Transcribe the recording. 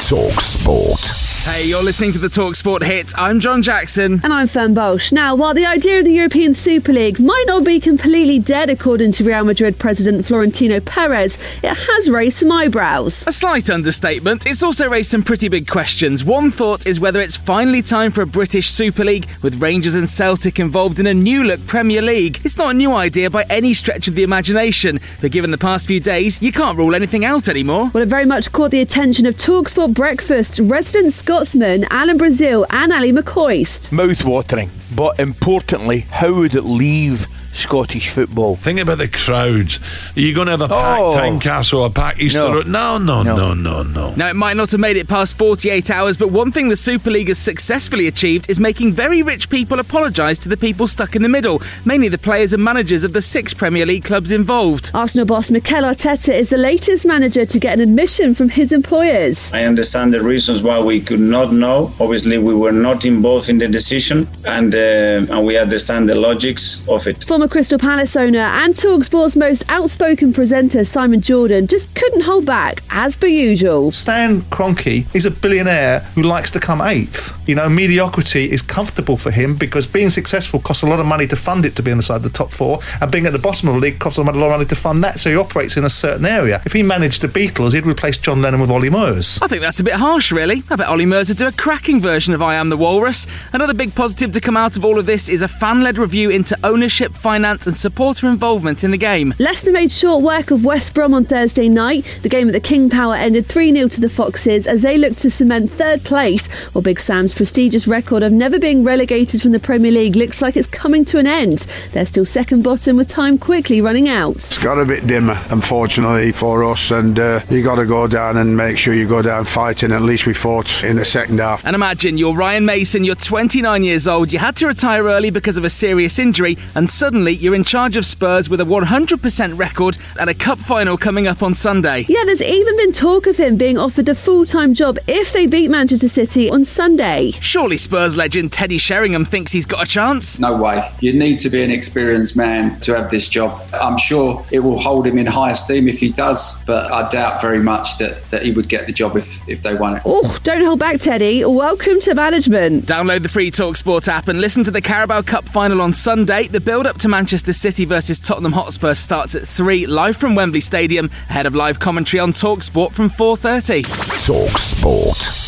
Talk Sport. Hey, you're listening to the Talk Sport hit. I'm John Jackson. And I'm Fern Bosch. Now, while the idea of the European Super League might not be completely dead, according to Real Madrid president Florentino Perez, it has raised some eyebrows. A slight understatement. It's also raised some pretty big questions. One thought is whether it's finally time for a British Super League, with Rangers and Celtic involved in a new look Premier League. It's not a new idea by any stretch of the imagination, but given the past few days, you can't rule anything out anymore. Well, it very much caught the attention of Talksport Breakfast resident Scotsman Alan Brazil and Ally McCoist. Mouth-watering, but importantly, how would it leave Scottish football. Think about the crowds. Are you going to have a packed Oh. Tynecastle, a packed Easter No. Road? No, no, No. no, no, no. Now, it might not have made it past 48 hours, but one thing the Super League has successfully achieved is making very rich people apologise to the people stuck in the middle, mainly the players and managers of the six Premier League clubs involved. Arsenal boss Mikel Arteta is the latest manager to get an admission from his employers. I understand the reasons why we could not know. Obviously, we were not involved in the decision, and uh, and we understand the logics of it. Former Crystal Palace owner and Talksport's most outspoken presenter, Simon Jordan, just couldn't hold back, as per usual. Stan Kroenke is a billionaire who likes to come eighth. You know, mediocrity is comfortable for him because being successful costs a lot of money to fund it to be on the side of the top four, and being at the bottom of the league costs a lot of money to fund that. So he operates in a certain area. If he managed the Beatles, he'd replace John Lennon with Olly Murs. I think that's a bit harsh, really. I bet Olly Murs would do a cracking version of I Am the Walrus. Another big positive to come out of all of this is a fan led review into ownership, finance, and supporter involvement in the game. Leicester made short work of West Brom on Thursday night. The game at the King Power ended 3 0 to the Foxes as they looked to cement third place, while Big Sam's prestigious record of never being relegated from the Premier League looks like it's coming to an end. They're still second bottom with time quickly running out. It's got a bit dimmer, unfortunately, for us, and uh, you got to go down and make sure you go down fighting. At least we fought in the second half. And imagine you're Ryan Mason, you're 29 years old, you had to retire early because of a serious injury, and suddenly you're in charge of Spurs with a 100% record and a cup final coming up on Sunday. Yeah, there's even been talk of him being offered the full time job if they beat Manchester City on Sunday. Surely Spurs legend Teddy Sheringham thinks he's got a chance. No way. You need to be an experienced man to have this job. I'm sure it will hold him in high esteem if he does, but I doubt very much that, that he would get the job if, if they won it. Oh, don't hold back, Teddy. Welcome to management. Download the free TalkSport app and listen to the Carabao Cup final on Sunday. The build up to Manchester City versus Tottenham Hotspur starts at 3 live from Wembley Stadium ahead of live commentary on TalkSport from 4:30. Talk